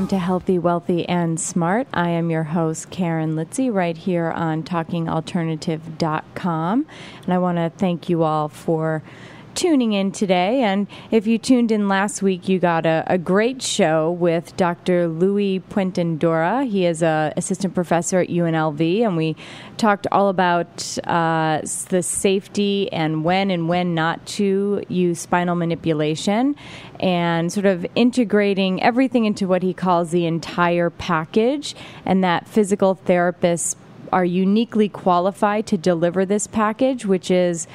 Welcome to Healthy, Wealthy, and Smart. I am your host, Karen Litzy, right here on TalkingAlternative.com. And I want to thank you all for tuning in today. And if you tuned in last week, you got a, a great show with Dr. Louis Puentedura. He is a assistant professor at UNLV, and we talked all about uh, the safety and when and when not to use spinal manipulation and sort of integrating everything into what he calls the entire package, and that physical therapists are uniquely qualified to deliver this package, which is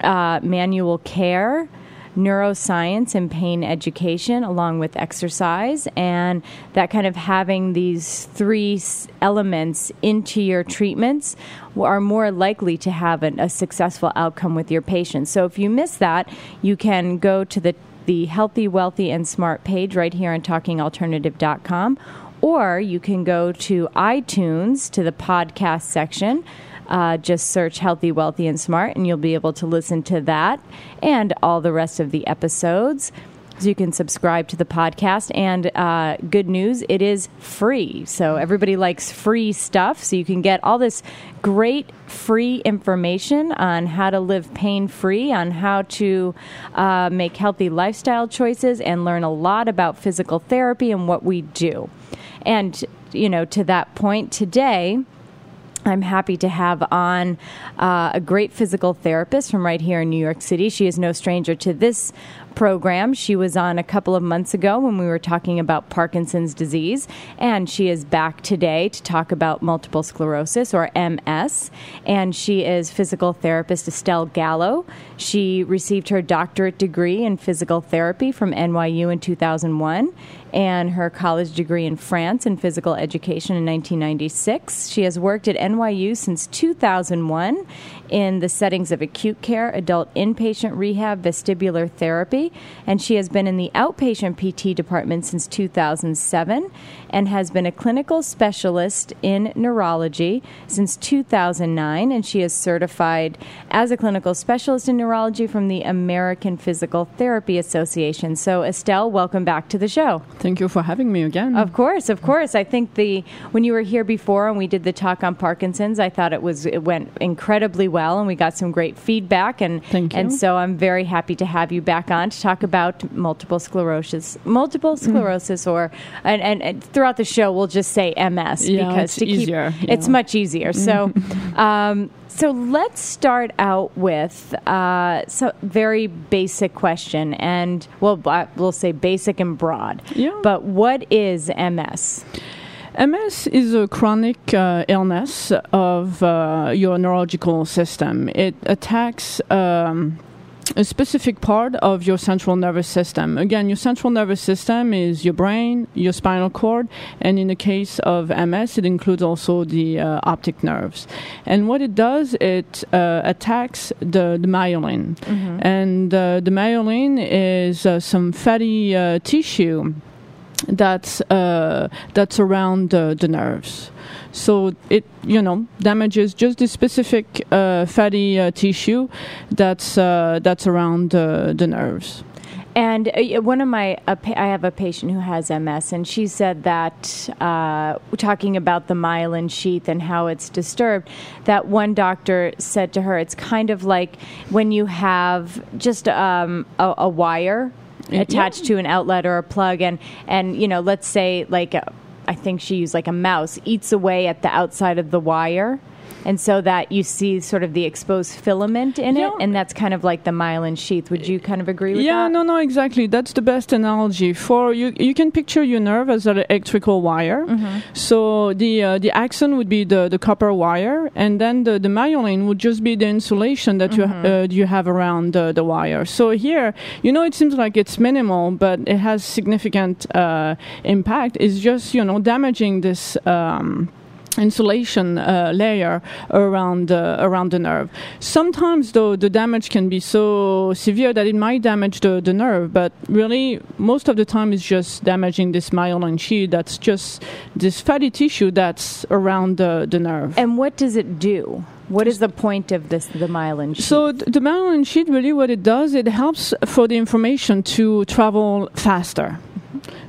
uh, manual care, neuroscience, and pain education, along with exercise, and that kind of having these three elements into your treatments are more likely to have an, a successful outcome with your patients. So if you miss that, you can go to the the Healthy, Wealthy, and Smart page right here on talkingalternative.com, or you can go to iTunes to the podcast section uh, just search Healthy, Wealthy, and Smart, and you'll be able to listen to that and all the rest of the episodes. So you can subscribe to the podcast. And uh, good news, it is free. So everybody likes free stuff. So you can get all this great free information on how to live pain free, on how to uh, make healthy lifestyle choices, and learn a lot about physical therapy and what we do. And, you know, to that point today, I'm happy to have on uh, a great physical therapist from right here in New York City. She is no stranger to this program. She was on a couple of months ago when we were talking about Parkinson's disease, and she is back today to talk about multiple sclerosis or MS. And she is physical therapist Estelle Gallo. She received her doctorate degree in physical therapy from NYU in 2001 and her college degree in France in physical education in 1996. She has worked at NYU since 2001 in the settings of acute care, adult inpatient rehab, vestibular therapy, and she has been in the outpatient PT department since 2007 and has been a clinical specialist in neurology since 2009 and she is certified as a clinical specialist in neurology from the American Physical Therapy Association. So Estelle, welcome back to the show. Thank you for having me again. Of course, of course. I think the when you were here before and we did the talk on Parkinson's, I thought it was it went incredibly well and we got some great feedback and and so I'm very happy to have you back on to talk about multiple sclerosis, multiple Mm. sclerosis or and, and, and throughout the show we'll just say MS Yeah, because it's to keep easier, you it's much easier. So um, so let's start out with uh, so very basic question and well uh, we'll say basic and broad. Yeah. But what is MS? MS is a chronic uh, illness of uh, your neurological system. It attacks. Um, a specific part of your central nervous system. Again, your central nervous system is your brain, your spinal cord, and in the case of MS, it includes also the uh, optic nerves. And what it does, it uh, attacks the, the myelin. And uh, the myelin is uh, some fatty uh, tissue that's uh, that's around uh, the nerves. So it you know damages just the specific uh, fatty uh, tissue that's uh, that's around the nerves. And uh, one of my, I have a patient who has MS, and she said that, uh, talking about the myelin sheath and how it's disturbed, that one doctor said to her, it's kind of like when you have just um, a, a wire Yeah. attached to an outlet or a plug, and, and you know, let's say, like, a, I think she used like a mouse, eats away at the outside of the wire. And so that you see sort of the exposed filament in Yeah. it, and that's kind of like the myelin sheath. Would you kind of agree with yeah, that? Yeah, no, no, exactly. That's the best analogy for you. You can picture your nerve as an electrical wire. Mm-hmm. So the uh, the axon would be the, the copper wire, and then the, the myelin would just be the insulation that Mm-hmm. you uh, you have around the, the wire. So here, you know, it seems like it's minimal, but it has significant uh, impact. It's just you know damaging this. Um, insulation uh, layer around uh, around the nerve. Sometimes, though, the damage can be so severe that it might damage the, the nerve, but really, most of the time, it's just damaging this myelin sheath. That's just this fatty tissue that's around the, the nerve. And what does it do? What is the point of this, the myelin sheath? So th- the myelin sheath really what it does it helps for the information to travel faster.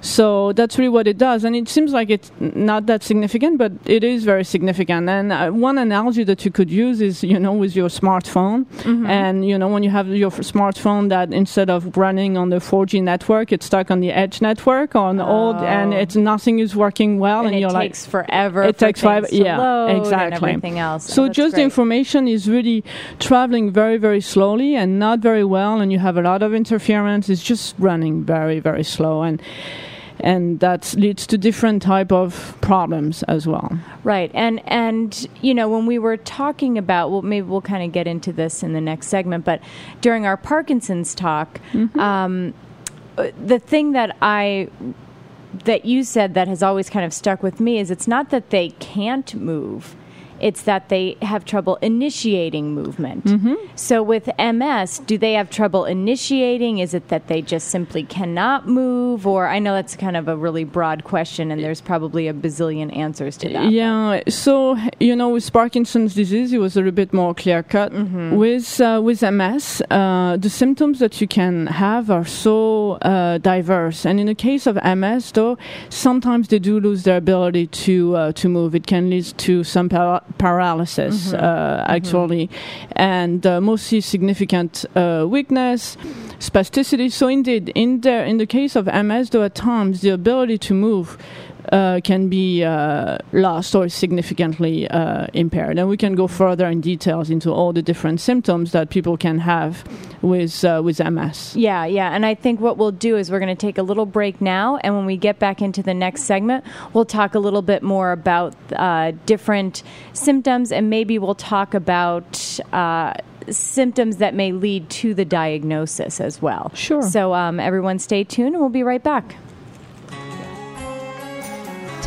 So that's really what it does. And it seems like it's not that significant, but it is very significant. And uh, one analogy that you could use is, you know, with your smartphone. Mm-hmm. And, you know, when you have your f- smartphone that instead of running on the 4G network, it's stuck on the Edge network on old, and Oh. it's nothing is working well. and, And, it you're takes like, forever. it for takes five, yeah, exactly. everything else. So Oh, just the information is really traveling very, very slowly and not very well, and you have a lot of interference. It's just running very, very slow, and and that leads to different type of problems as well. Right. And and you know, when we were talking about well maybe we'll kind of get into this in the next segment, but during our Parkinson's talk, um, uh, the thing that I that you said that has always kind of stuck with me is it's not that they can't move. It's that they have trouble initiating movement. So with MS, do they have trouble initiating? Is it that they just simply cannot move? Or I know that's kind of a really broad question, and there's probably a bazillion answers to that. Yeah. So you know, with Parkinson's disease, it was a little bit more clear cut. With uh, with MS, uh, the symptoms that you can have are so uh, diverse, and in the case of MS, though, sometimes they do lose their ability to uh, to move. It can lead to some para- paralysis, uh, actually, and uh, mostly significant uh, weakness, spasticity. So indeed, in the in the case of MS, though, at times the ability to move uh, can be uh, lost or significantly uh, impaired. And we can go further in details into all the different symptoms that people can have with uh, with MS. Yeah, yeah. And I think what we'll do is we're going to take a little break now. And when we get back into the next segment, we'll talk a little bit more about uh, different symptoms and maybe we'll talk about. Uh, Symptoms that may lead to the diagnosis as well. Sure. So, um, everyone stay tuned and we'll be right back.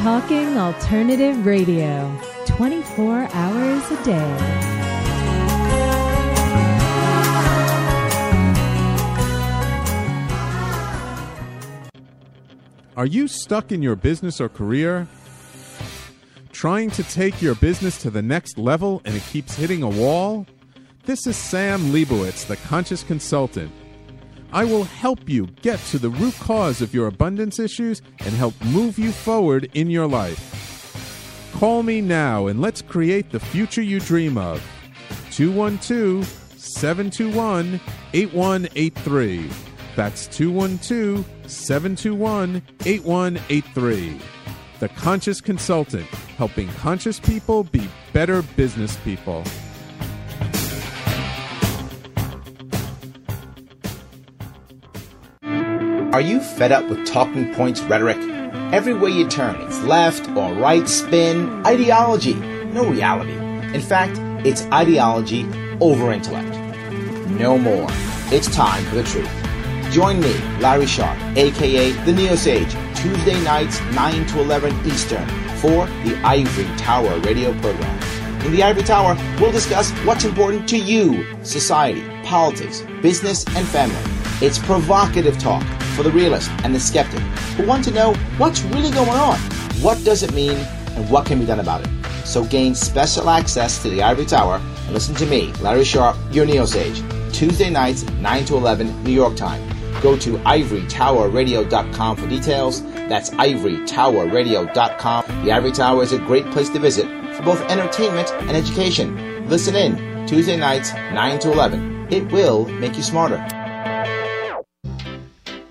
Talking Alternative Radio, 24 hours a day. Are you stuck in your business or career? Trying to take your business to the next level and it keeps hitting a wall? This is Sam Leibowitz, the Conscious Consultant. I will help you get to the root cause of your abundance issues and help move you forward in your life. Call me now and let's create the future you dream of. 212 721 8183. That's 212 721 8183. The Conscious Consultant, helping conscious people be better business people. Are you fed up with talking points rhetoric? Everywhere you turn, it's left or right spin, ideology, no reality. In fact, it's ideology over intellect. No more. It's time for the truth. Join me, Larry Sharp, aka The Neo Sage, Tuesday nights 9 to 11 Eastern for the Ivory Tower radio program. In the Ivory Tower, we'll discuss what's important to you society, politics, business, and family. It's provocative talk for the realist and the skeptic who want to know what's really going on, what does it mean, and what can be done about it. So gain special access to the Ivory Tower and listen to me, Larry Sharp, your Neo Sage, Tuesday nights, 9 to 11 New York time. Go to ivorytowerradio.com for details. That's ivorytowerradio.com. The Ivory Tower is a great place to visit for both entertainment and education. Listen in Tuesday nights, 9 to 11. It will make you smarter.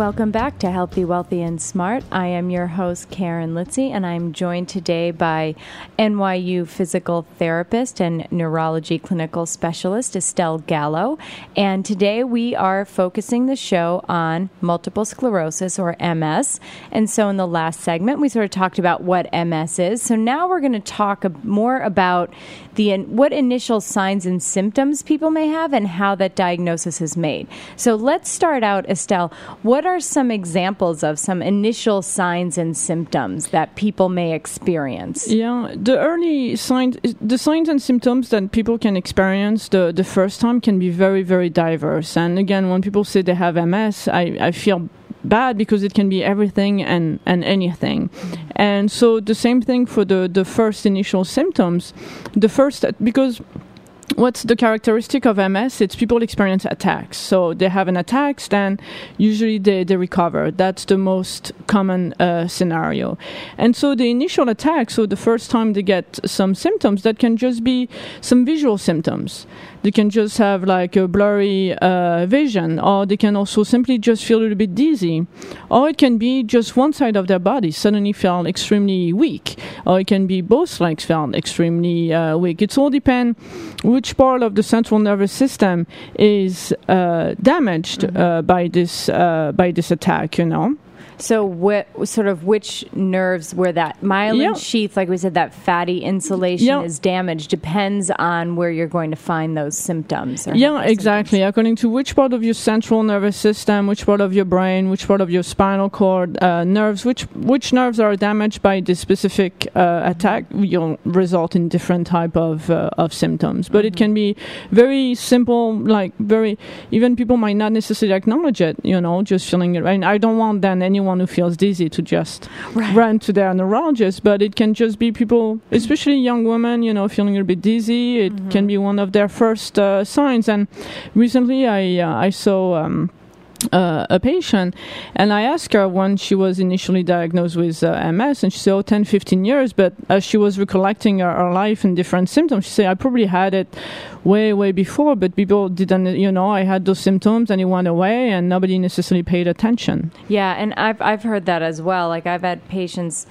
Welcome back to Healthy, Wealthy, and Smart. I am your host, Karen Litzy, and I'm joined today by NYU physical therapist and neurology clinical specialist, Estelle Gallo. And today we are focusing the show on multiple sclerosis or MS. And so in the last segment, we sort of talked about what MS is. So now we're going to talk more about the what initial signs and symptoms people may have and how that diagnosis is made. So let's start out, Estelle. What are some examples of some initial signs and symptoms that people may experience? Yeah, the early signs, the signs and symptoms that people can experience the, the first time can be very, very diverse. And again, when people say they have MS, I, I feel bad because it can be everything and, and anything. And so the same thing for the, the first initial symptoms. The first, because what's the characteristic of MS? It's people experience attacks. So they have an attack, then usually they, they recover. That's the most common uh, scenario. And so the initial attack, so the first time they get some symptoms, that can just be some visual symptoms. They can just have like a blurry uh, vision, or they can also simply just feel a little bit dizzy. Or it can be just one side of their body suddenly felt extremely weak, or it can be both legs felt extremely uh, weak. It all depends which part of the central nervous system is uh, damaged mm-hmm. Uh, by this uh, by this attack. You know. So, what sort of which nerves where that myelin yep. sheath, like we said, that fatty insulation yep. is damaged, depends on where you're going to find those symptoms. Yeah, exactly. Symptoms. According to which part of your central nervous system, which part of your brain, which part of your spinal cord, uh, nerves, which which nerves are damaged by this specific uh, attack, you'll result in different type of uh, of symptoms. But mm-hmm. it can be very simple, like very even people might not necessarily acknowledge it. You know, just feeling it. And I don't want then anyone anyone who feels dizzy to just right. run to their neurologist, but it can just be people, especially young women, you know, feeling a bit dizzy. It mm-hmm. can be one of their first uh, signs. And recently, I uh, I saw. Um, uh, a patient and I asked her when she was initially diagnosed with uh, MS and she said, oh, 10, 15 years. But as she was recollecting her, her, life and different symptoms, she said, I probably had it way, way before, but people didn't, you know, I had those symptoms and it went away and nobody necessarily paid attention. Yeah. And I've, I've heard that as well. Like I've had patients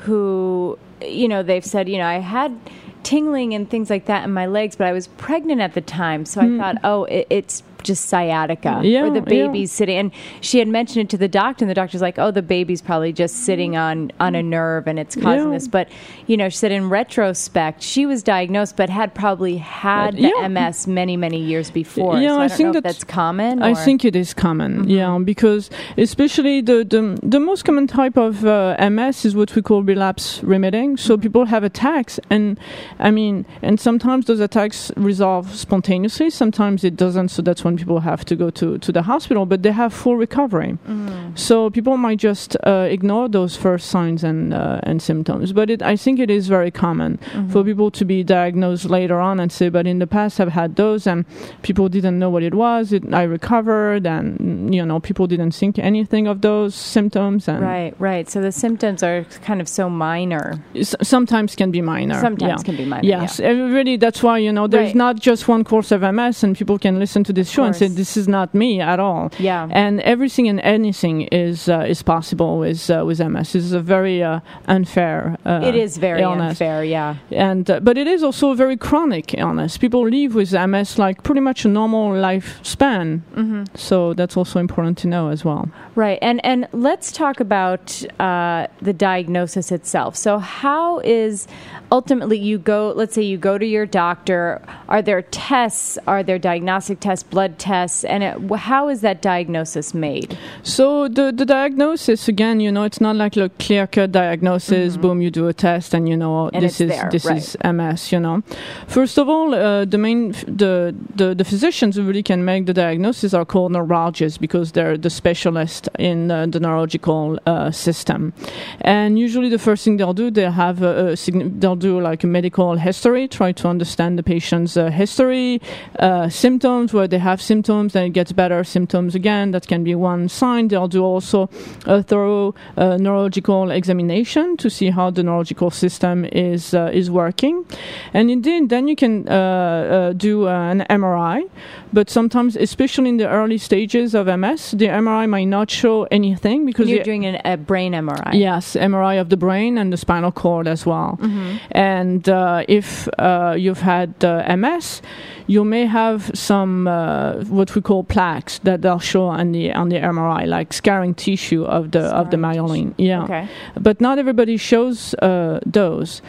who, you know, they've said, you know, I had tingling and things like that in my legs, but I was pregnant at the time. So I mm. thought, oh, it, it's just sciatica yeah, or the baby's yeah. sitting and she had mentioned it to the doctor and the doctor's like oh the baby's probably just sitting on on a nerve and it's causing yeah. this but you know she said in retrospect she was diagnosed but had probably had the ms many many years before yeah so I, I think that that's common or? i think it is common mm-hmm. yeah because especially the, the the most common type of uh, ms is what we call relapse remitting so mm-hmm. people have attacks and i mean and sometimes those attacks resolve spontaneously sometimes it doesn't so that's when when people have to go to, to the hospital, but they have full recovery. Mm. So people might just uh, ignore those first signs and uh, and symptoms. But it, I think it is very common mm-hmm. for people to be diagnosed later on and say, "But in the past, I've had those, and people didn't know what it was. It, I recovered, and you know, people didn't think anything of those symptoms." And right, right. So the symptoms are kind of so minor. S- sometimes can be minor. Sometimes yeah. can be minor. Yes, yeah. really. That's why you know there's right. not just one course of MS, and people can listen to this show and say, "This is not me at all." Yeah. And everything and anything is uh, is possible with uh, with MS. It's a very uh, unfair. Uh, it is very illness. unfair, yeah. And uh, but it is also a very chronic illness. People live with MS like pretty much a normal lifespan. Mm-hmm. So that's also important to know as well. Right. And and let's talk about uh, the diagnosis itself. So how is ultimately you go? Let's say you go to your doctor. Are there tests? Are there diagnostic tests, blood tests, and it, how is that diagnosis made? So the the diagnosis again, you know, it's not like a clear cut diagnosis. Mm-hmm. Boom, you do a test, and you know and this is there, this right. is MS. You know, first of all, uh, the main the, the the physicians who really can make the diagnosis are called neurologists because they're the specialist in uh, the neurological uh, system. And usually, the first thing they'll do, they'll have a, a they'll do like a medical history, try to understand the patient's uh, history, uh, symptoms, where they have symptoms, then it gets better symptoms again. That can be one sign. They'll do also a thorough uh, neurological examination to see how the neurological system is uh, is working, and indeed, then you can uh, uh, do an MRI. But sometimes, especially in the early stages of MS, the MRI might not show anything because You're doing an, a brain MRI. Yes, MRI of the brain and the spinal cord as well. Mm-hmm. And uh, if uh, you've had uh, MS, you may have some uh, what we call plaques that they'll show on the on the MRI, like scarring tissue of the of the Scarring myelin. Yeah, Okay. but not everybody shows uh, those.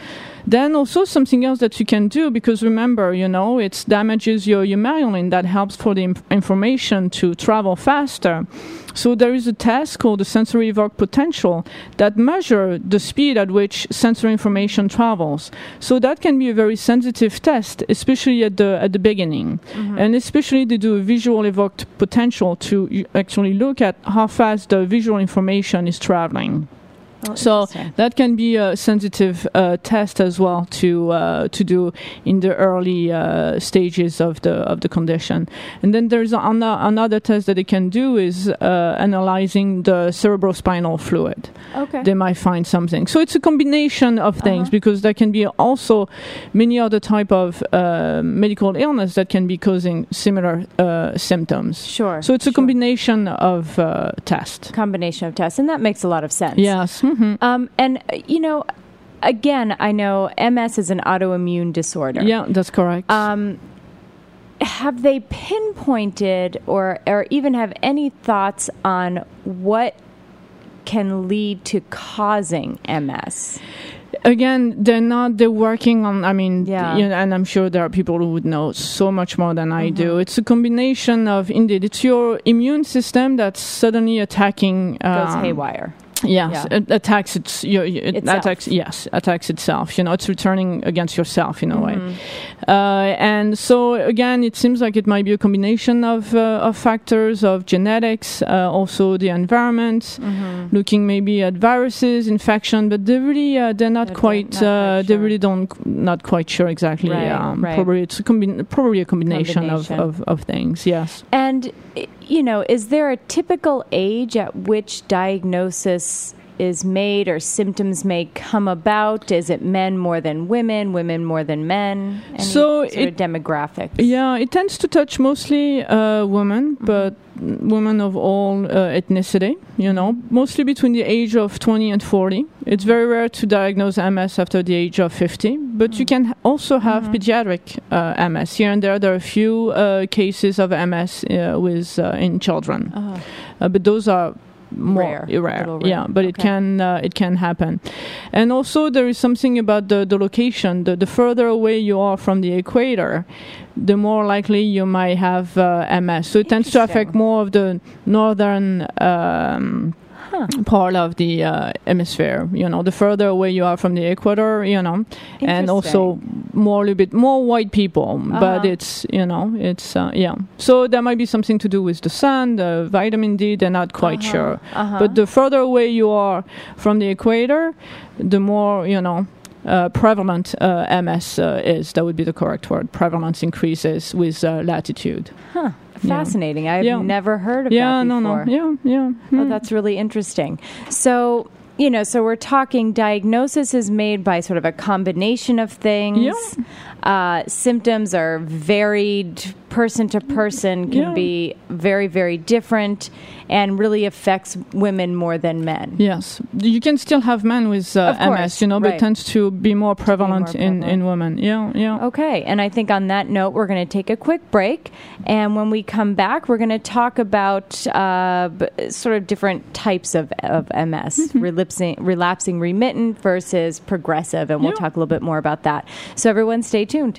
Then also something else that you can do because remember, you know, it damages your, myelin that helps for the inf- information to travel faster. So there is a test called the sensory evoked potential that measure the speed at which sensory information travels. So that can be a very sensitive test, especially at the at the beginning, mm-hmm. and especially they do a visual evoked potential to actually look at how fast the visual information is traveling. Oh, So that can be a sensitive uh, test as well to uh, to do in the early uh, stages of the of the condition. And then there's an, another test that they can do is uh, analyzing the cerebrospinal fluid. okay. They might find something. So it's a combination of things Uh-huh. because there can be also many other type of uh, medical illness that can be causing similar uh, symptoms. Sure. So it's a sure. combination of uh, tests. combination of tests, and that makes a lot of sense. Yes. Mhm. Um, and uh, you know, again, I know MS is an autoimmune disorder. Yeah, that's correct. Um, have they pinpointed or or even have any thoughts on what can lead to causing MS? again they're not they're working on i mean Yeah. you know, and i'm sure there are people who would know so much more than i Mm-hmm. do it's a combination of indeed it's your immune system that's suddenly attacking Goes um, haywire. Yes Yeah. it attacks its your, it Itself. attacks yes attacks itself you know it's returning against yourself in a way Mm-hmm. uh, and so again it seems like it might be a combination of uh, of factors of genetics uh, also the environment Mm-hmm. looking maybe at viruses infection but they really uh, they're not They're quite not quite uh, they sure. really don't not quite sure exactly Right, um, right. probably it's a combi- probably a combination, Combination. Of, of, of things yes And you know, is there a typical age at which diagnosis is made or symptoms may come about? Is it men more than women, women more than men? Any So it- of demographics. Yeah, it tends to touch mostly uh, women, Mm-hmm. but women of all uh, ethnicity, you know, mostly between the age of 20 and 40. It's very rare to diagnose MS after the age of 50, but Mm. you can also have Mm-hmm. pediatric uh, MS. Here and there, there are a few uh, cases of MS uh, with uh, in children, Oh, uh, but those are more Rare, rare. Yeah, but it can uh, it can happen, and also there is something about the the location. The, the further away you are from the equator, the more likely you might have uh, MS. So it tends to affect more of the northern. Um, Huh. Part of the uh, hemisphere, you know, the further away you are from the equator, you know, and also more a little bit more white people, but Uh-huh. it's you know, it's uh, yeah. So there might be something to do with the sun, the vitamin D. They're not quite Uh-huh. sure, Uh-huh. but the further away you are from the equator, the more you know. Uh, prevalent uh, MS uh, is that would be the correct word. Prevalence increases with uh, latitude. Huh. Fascinating. I've Yeah. never heard of yeah, that no, before. no, yeah, yeah. Oh, Hmm. that's really interesting. So, you know, so we're talking diagnosis is made by sort of a combination of things. Yeah. Uh, symptoms are varied person to person, can Yeah. be very, very different, and really affects women more than men. Yes, you can still have men with uh, course, MS, you know, but right. it tends to be more prevalent, more in, prevalent. in women. Yeah, yeah. Okay, and I think on that note, we're going to take a quick break. And when we come back, we're going to talk about uh, b- sort of different types of, of MS Mm-hmm. relapsing, relapsing remittent versus progressive. And we'll Yeah. talk a little bit more about that. So, everyone, stay tuned.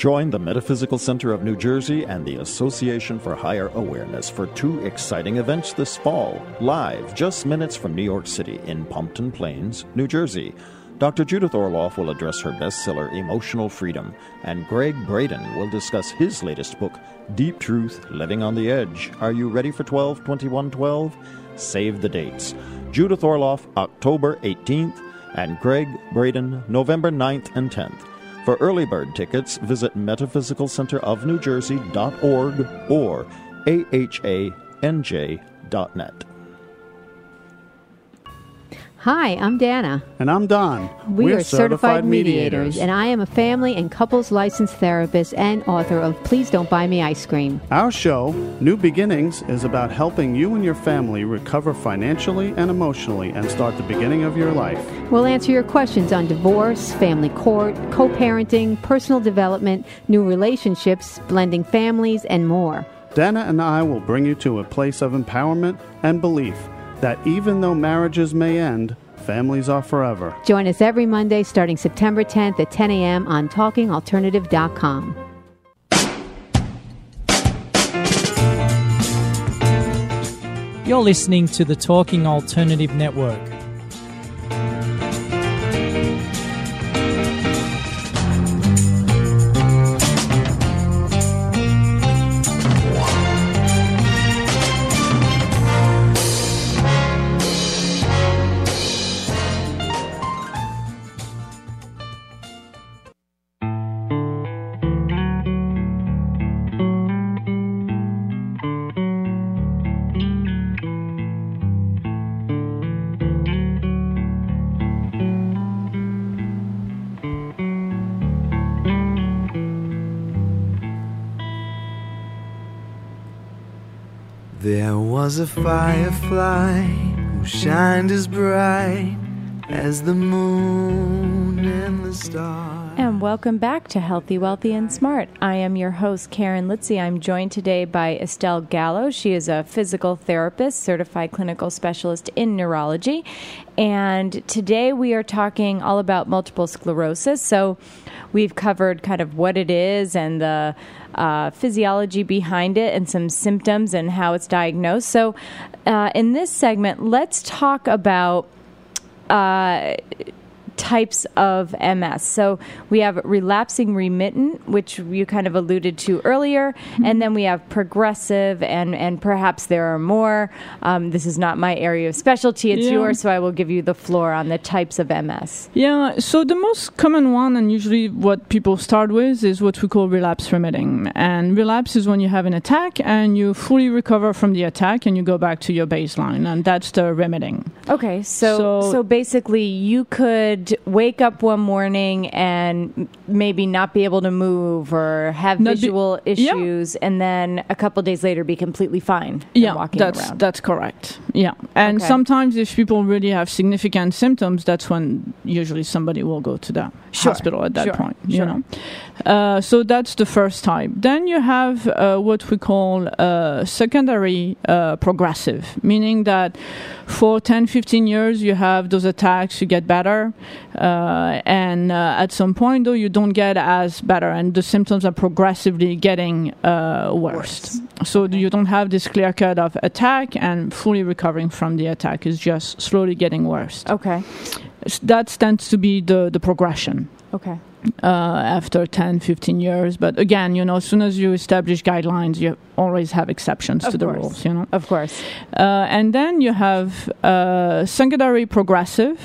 Join the Metaphysical Center of New Jersey and the Association for Higher Awareness for two exciting events this fall, live just minutes from New York City in Pompton Plains, New Jersey. Dr. Judith Orloff will address her bestseller, Emotional Freedom, and Gregg Braden will discuss his latest book, Deep Truth Living on the Edge. Are you ready for 12 21 12? Save the dates. Judith Orloff, October 18th, and Gregg Braden, November 9th and 10th. For early bird tickets, visit metaphysicalcenterofnewjersey.org or ahanj.net. Hi, I'm Dana. And I'm Don. We We're are certified, mediators, and I am a family and couples licensed therapist and author of Please Don't Buy Me Ice Cream. Our show, New Beginnings, is about helping you and your family recover financially and emotionally and start the beginning of your life. We'll answer your questions on divorce, family court, co parenting, personal development, new relationships, blending families, and more. Dana and I will bring you to a place of empowerment and belief that even though marriages may end, families are forever. Join us every Monday starting September 10th at 10 a.m. on TalkingAlternative.com. You're listening to the Talking Alternative Network. Was a firefly who shined as bright as the moon and the stars. And welcome back to Healthy, Wealthy, and Smart. I am your host, Karen Litzy. I'm joined today by Estelle Gallo. She is a physical therapist, certified clinical specialist in neurology. And today we are talking all about multiple sclerosis. So we've covered kind of what it is and the uh, physiology behind it and some symptoms and how it's diagnosed. So uh, in this segment, let's talk about. Uh, types of MS. So we have relapsing remittent, which you kind of alluded to earlier, Mm-hmm. and then we have progressive, and, and perhaps there are more. Um, this is not my area of specialty, it's Yeah. yours, so I will give you the floor on the types of MS. Yeah, so the most common one, and usually what people start with, is what we call relapse remitting. And relapse is when you have an attack and you fully recover from the attack and you go back to your baseline, and that's the remitting. Okay, so, so So- basically, you could wake up one morning and maybe not be able to move or have Not be- visual Yeah. issues, and then a couple days later be completely fine. Yeah, walking that's around. that's correct. Yeah, and Okay. sometimes if people really have significant symptoms, that's when usually somebody will go to the Sure, hospital at that sure, point. You know, uh, so that's the first type. Then you have uh, what we call uh, secondary uh, progressive, meaning that for 10, 15 years you have those attacks, you get better, uh, and uh, at some point though you don't get as better, and the symptoms are progressively getting uh, worse. So you don't have this clear cut of attack and fully recovering from the attack is just slowly getting worse. Okay. That tends to be the, the progression Okay. Uh, after 10, 15 years. But again, you know, as soon as you establish guidelines, you always have exceptions Of to the rules, you know. Of course. Uh, and then you have uh, secondary progressive,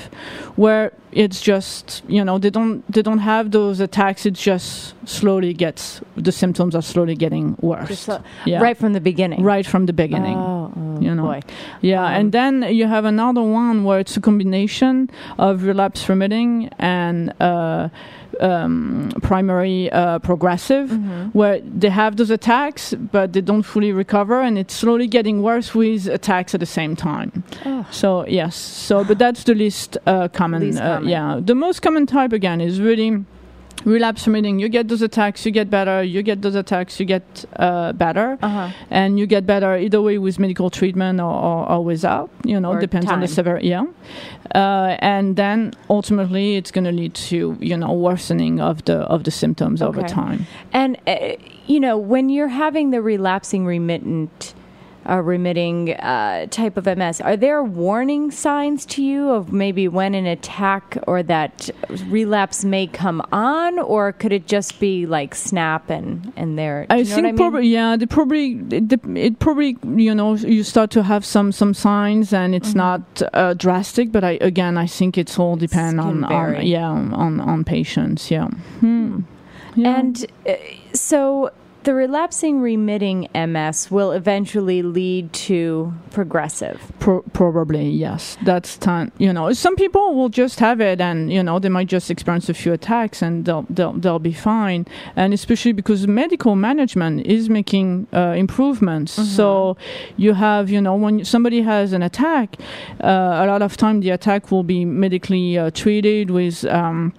where it's just you know they don't they don't have those attacks. It just slowly gets the symptoms are slowly getting worse. Just so- Yeah. Right from the beginning. Right from the beginning. Oh, oh, you know. boy. Yeah, Um, and then you have another one where it's a combination of relapse remitting and uh, um, primary uh, progressive, Mm-hmm. where they have those attacks, but they don't fully recover, and it's slowly getting worse with attacks at the same time. Oh. So yes, so but that's the least uh, common. Least uh, common. yeah, the most common type again is really relapse remitting. You get those attacks, you get better. You get those attacks, you get uh, better, Uh-huh. and you get better either way with medical treatment or, or, or without. You know, Or depends on the severity. Yeah, uh, and then ultimately it's going to lead to you know worsening of the of the symptoms over time. And, uh, you know, when you're having the relapsing remittent a remitting uh, type of MS, are there warning signs to you of maybe when an attack or that relapse may come on, or could it just be like snap and and there? I you know think I mean? probably yeah. They probably it, it probably you know you start to have some some signs and it's Mm-hmm. not uh, drastic. But I again I think it's all depend on, on yeah on on patients yeah. Hmm. Yeah. And uh, so the relapsing remitting MS will eventually lead to progressive. Pro- probably yes. That's time. You know, some people will just have it, and you know they might just experience a few attacks, and they'll they'll, they'll be fine. And especially because medical management is making uh, improvements. So you have you know when somebody has an attack, uh, a lot of time the attack will be medically uh, treated with. Um,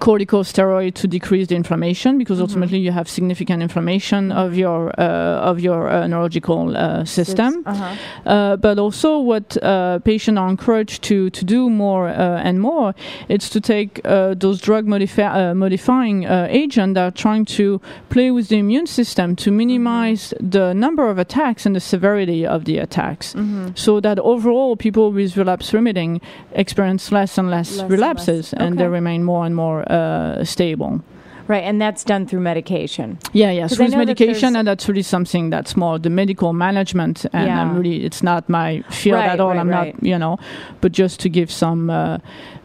corticosteroid to decrease the inflammation because ultimately you have significant inflammation of your uh, of your uh, neurological uh, system Uh-huh. uh, but also what uh, patients are encouraged to, to do more uh, and more it's to take uh, those drug modifi- uh, modifying uh, agents that are trying to play with the immune system to minimize the number of attacks and the severity of the attacks Mm-hmm. so that overall people with relapse remitting experience less and less, Less and relapses less. and they remain more and more uh, stable Right, and that's done through medication. yeah, yeah, with know that medication, and that's really something that's more the medical management, and Yeah. I'm really it's not my field Right, at all. right, I'm right. not, you know, but just to give some uh,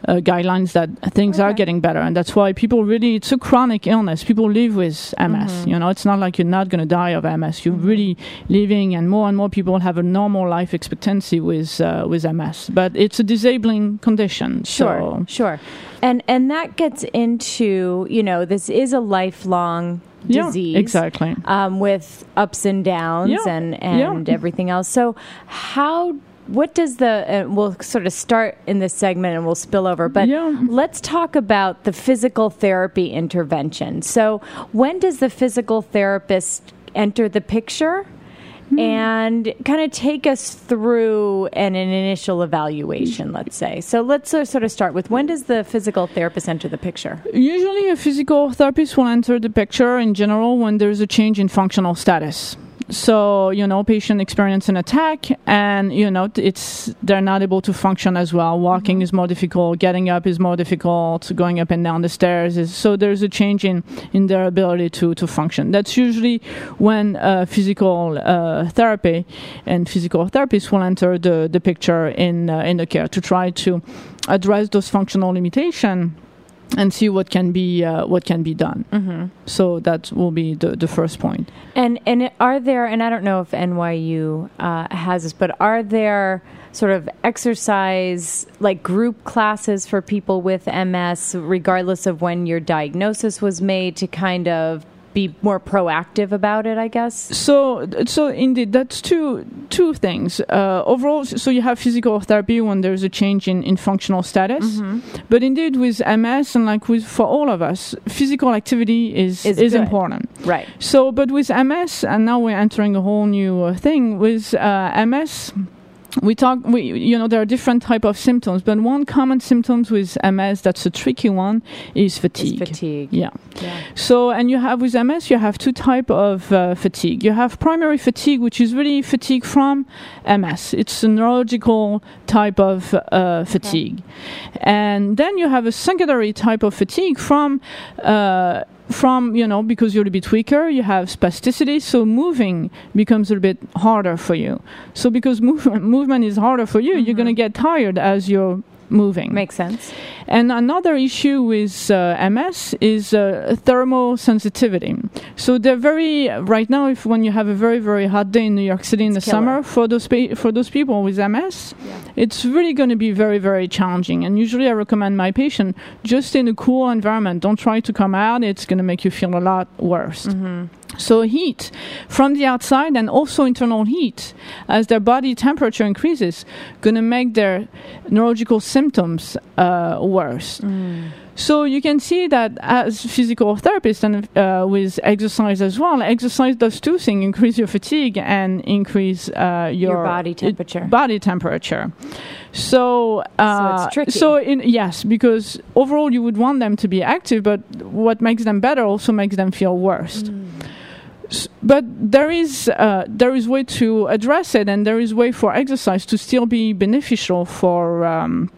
uh, guidelines that things are getting better, and that's why people really it's a chronic illness. People live with MS. Mm-hmm. You know, it's not like you're not going to die of MS. You're really living, and more and more people have a normal life expectancy with uh, with MS. But it's a disabling condition. Sure, So sure. And and that gets into, you know, this is a lifelong yeah, disease. exactly. Um, with ups and downs Yeah, and yeah. and everything else. So how what does the uh, we'll sort of start in this segment and we'll spill over but Yeah. let's talk about the physical therapy intervention so when does the physical therapist enter the picture Hmm. and kind of take us through an, an initial evaluation let's say so let's uh, sort of start with when does the physical therapist enter the picture Usually, a physical therapist will enter the picture in general when there's a change in functional status. So, you know, patient experience an attack and, you know, it's, they're not able to function as well. Walking is more difficult. Getting up is more difficult. Going up and down the stairs is, so there's a change in, in their ability to, to function. That's usually when uh, physical uh, therapy and physical therapists will enter the, the picture in, uh, in the care to try to address those functional limitations and see what can be uh, what can be done. mm-hmm. So that will be the, the first point. And and are there and I don't know if NYU uh, has this, but are there sort of exercise like group classes for people with MS, regardless of when your diagnosis was made, to kind of be more proactive about it? I guess. So so indeed, that's two two things. Uh, overall, so you have physical therapy when there's a change in, in functional status, Mm-hmm. but indeed with MS and like with for all of us, physical activity is Is is, important. Right. So, but with MS, and now we're entering a whole new uh, thing with uh, MS. We talk, we you know, there are different type of symptoms, but one common symptoms with MS that's a tricky one is fatigue. It's fatigue. Yeah. Yeah. So, and you have with MS, you have two type of uh, fatigue. You have primary fatigue, which is really fatigue from MS. It's a neurological type of uh, fatigue, and then you have a secondary type of fatigue from. Uh, from you know because you're a bit weaker you have spasticity so moving becomes a little bit harder for you. So because movement movement is harder for you you're mm-hmm. going to get tired as you're moving. Makes sense. And another issue with uh, MS is uh, thermosensitivity. So they're very right now. If when you have a very very hot day in New York City in It's the killer. summer for those pa- for those people with MS, it's really going to be very very challenging. And usually I recommend my patient just in a cool environment. Don't try to come out. It's going to make you feel a lot worse. So heat from the outside and also internal heat as their body temperature increases, going to make their neurological symptoms uh, worse. So you can see that as physical therapists and uh, with exercise as well, exercise does two things: increase your fatigue and increase uh, your, Your body temperature. body temperature. So, uh, it's tricky. So in, yes, because overall you would want them to be active, but what makes them better also makes them feel worse. S- but there is uh, there is way to address it, and there is way for exercise to still be beneficial for. Um,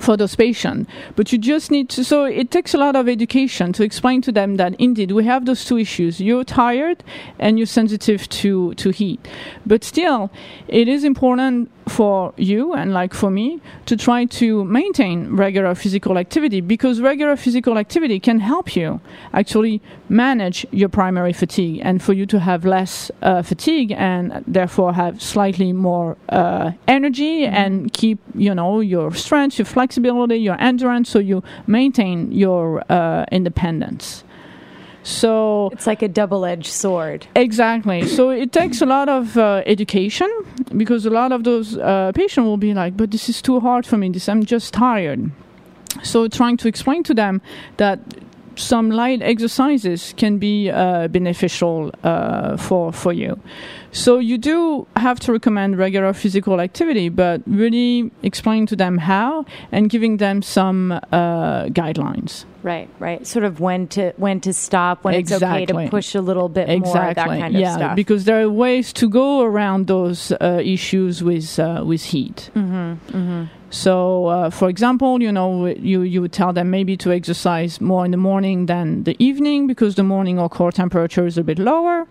for those patients, but you just need to. So it takes a lot of education to explain to them that indeed we have those two issues: you're tired and you're sensitive to to heat. But still, it is important for you and like for me to try to maintain regular physical activity because regular physical activity can help you actually manage your primary fatigue and for you to have less uh, fatigue and therefore have slightly more uh, energy and keep you know your strength your flexibility your endurance so you maintain your uh, independence so it's like a double-edged sword. Exactly. so it takes a lot of uh, education because a lot of those uh, patients will be like, "But this is too hard for me. This I'm just tired." So trying to explain to them that some light exercises can be uh, beneficial uh, for for you. So you do have to recommend regular physical activity, but really explain to them how and giving them some uh, guidelines. Right, right. Sort of when to when to stop, when it's okay to push a little bit more, that exactly. kind of yeah, stuff. because there are ways to go around those uh, issues with uh, with heat. mm-hmm, mm-hmm. So, uh, for example, you know, you you would tell them maybe to exercise more in the morning than the evening because the morning or core temperature is a bit lower.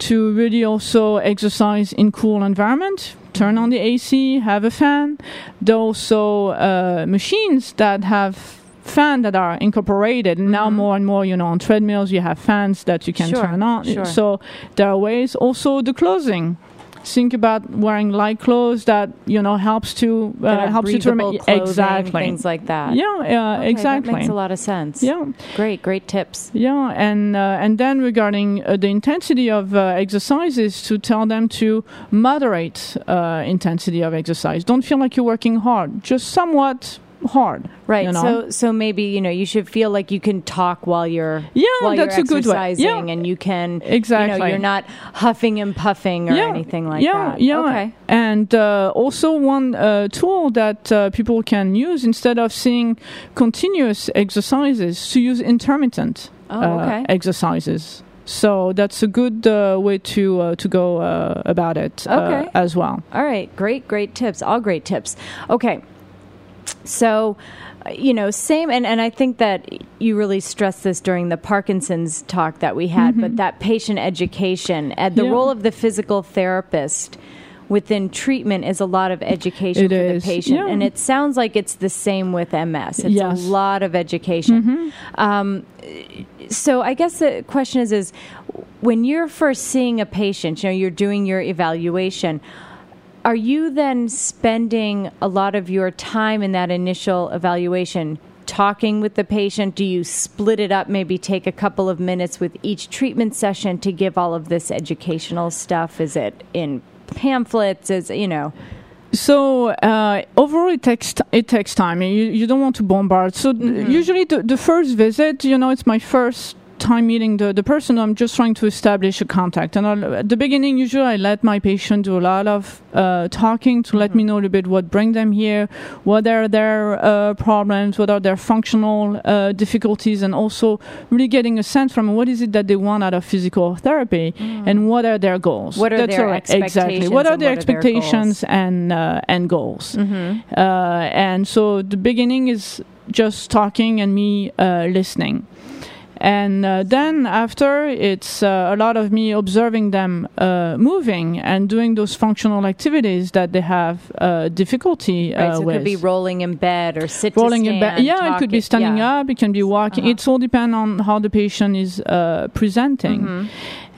To really also exercise in cool environment, turn on the AC, have a fan. There are also uh, machines that have fan that are incorporated now more and more you know on treadmills you have fans that you can Mm-hmm. Sure, turn on sure. so there are ways also the clothing think about wearing light clothes that you know helps to uh, helps you to remain exactly things like that. yeah uh, Okay, exactly That makes a lot of sense. yeah Great, great tips. yeah and uh, and then regarding uh, the intensity of uh, exercises to tell them to moderate uh, intensity of exercise don't feel like you're working hard just somewhat hard Right. you know? So so maybe, you know, you should feel like you can talk while you're Yeah, while that's you're a good way. Yeah. and you can Exactly. you know, you're not huffing and puffing or yeah, anything like yeah, that. Yeah, Okay. And uh, also one uh, tool that uh, people can use instead of seeing continuous exercises to use intermittent Oh, uh, okay. exercises. So that's a good uh, way to uh, to go uh, about it uh, Okay. as well. All right, great, great tips. All great tips. Okay, so uh, you know, same, and and I think that you really stressed this during the Parkinson's talk that we had, but that patient education and the Mm-hmm. Yeah. role of the physical therapist. Within treatment is a lot of education It for is, the patient, yeah. and it sounds like it's the same with MS. It's Yes. Mm-hmm. a lot of education. Um, so I guess the question is: is when you're first seeing a patient, you know, you're doing your evaluation. Are you then spending a lot of your time in that initial evaluation talking with the patient? Do you split it up, maybe take a couple of minutes with each treatment session to give all of this educational stuff? Is it in pamphlets? Is you know? So uh, overall, it takes t- it takes time. You you don't want to bombard. So th- usually the the first visit, you know, it's my first time meeting the, the person i'm just trying to establish a contact. And I'll, at the beginning usually i let my patient do a lot of uh, talking to let me know a little bit what bring them here what are their uh, problems what are their functional uh, difficulties and also really getting a sense from what is it that they want out of physical therapy and what are their goals. What are That's their right. exactly. what are their what are their expectations and uh, and goals. Uh, and so the beginning is just talking and me uh, listening and uh, then after it's uh, a lot of me observing them uh, moving and doing those functional activities that they have uh, difficulty Right, uh, so it could be rolling in bed or sitting. rolling to in bed. Yeah, it could be standing yeah. Uh-huh. up. It can be walking. It's all depend on how the patient is uh, presenting. Mm-hmm.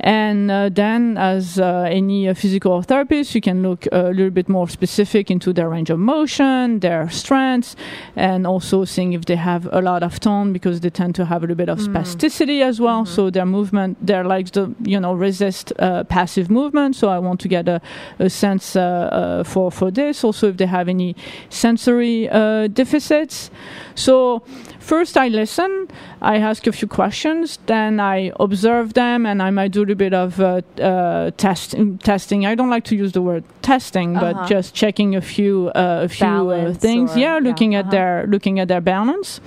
And uh, then, as uh, any uh, physical therapist, you can look a little bit more specific into their range of motion, their strengths, and also seeing if they have a lot of tone because they tend to have a little bit of Mm. spasticity as well. Mm-hmm. So their movement, their legs, the you know resist uh, passive movement. So I want to get a, a sense uh, uh, for for this. Also, if they have any sensory uh, deficits. So first I listen, I ask a few questions, then I observe them, and I might do a little bit of uh, uh, test, testing. I don't like to use the word testing, Uh-huh. but just checking a few uh, a few uh, things. or- yeah, looking yeah, at uh-huh. their looking at their balance.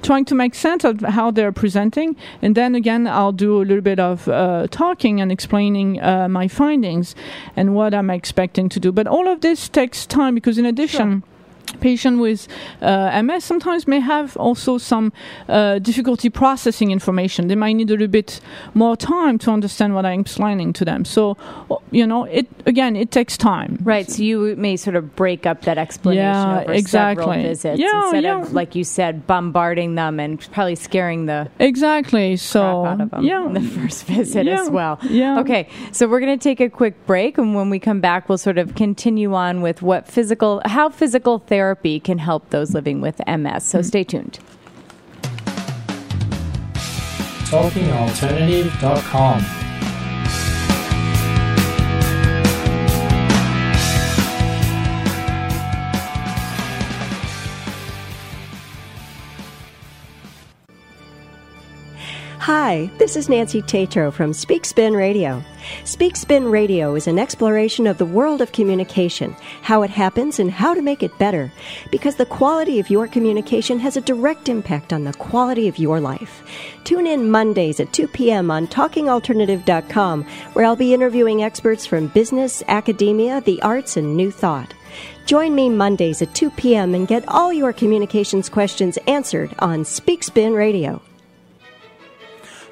trying to make sense of how they're presenting, and then again, I'll do a little bit of uh, talking and explaining uh, my findings and what I'm expecting to do. But all of this takes time because, in addition. Sure patient with uh, MS sometimes may have also some uh, difficulty processing information. They might need a little bit more time to understand what I'm explaining to them. So, you know, it again, it takes time. Right. So you may sort of break up that explanation yeah, over exactly. several visits yeah, instead yeah. of, like you said, bombarding them and probably scaring the exactly. So out of them yeah, in the first visit yeah, as well. Yeah. Okay. So we're going to take a quick break, and when we come back, we'll sort of continue on with what physical, how physical therapy can help those living with MS. So stay tuned. TalkingAlternative.com. Hi, this is Nancy Tatro from Speak Spin Radio. Speak Spin Radio is an exploration of the world of communication, how it happens, and how to make it better. Because the quality of your communication has a direct impact on the quality of your life. Tune in Mondays at 2 p.m. on TalkingAlternative.com, where I'll be interviewing experts from business, academia, the arts, and new thought. Join me Mondays at 2 p.m. and get all your communications questions answered on Speak Spin Radio.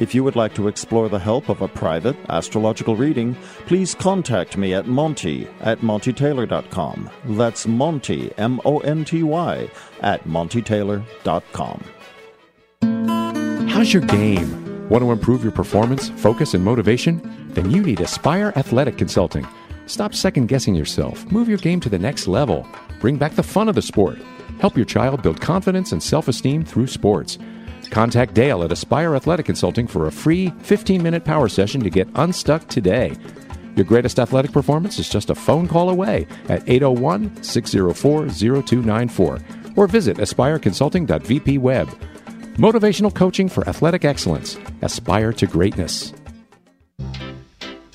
If you would like to explore the help of a private astrological reading, please contact me at Monty at MontyTaylor.com. That's Monty, M O N T Y, at MontyTaylor.com. How's your game? Want to improve your performance, focus, and motivation? Then you need Aspire Athletic Consulting. Stop second guessing yourself. Move your game to the next level. Bring back the fun of the sport. Help your child build confidence and self esteem through sports. Contact Dale at Aspire Athletic Consulting for a free 15 minute power session to get unstuck today. Your greatest athletic performance is just a phone call away at 801 604 0294 or visit aspireconsulting.vpweb. Motivational coaching for athletic excellence. Aspire to greatness.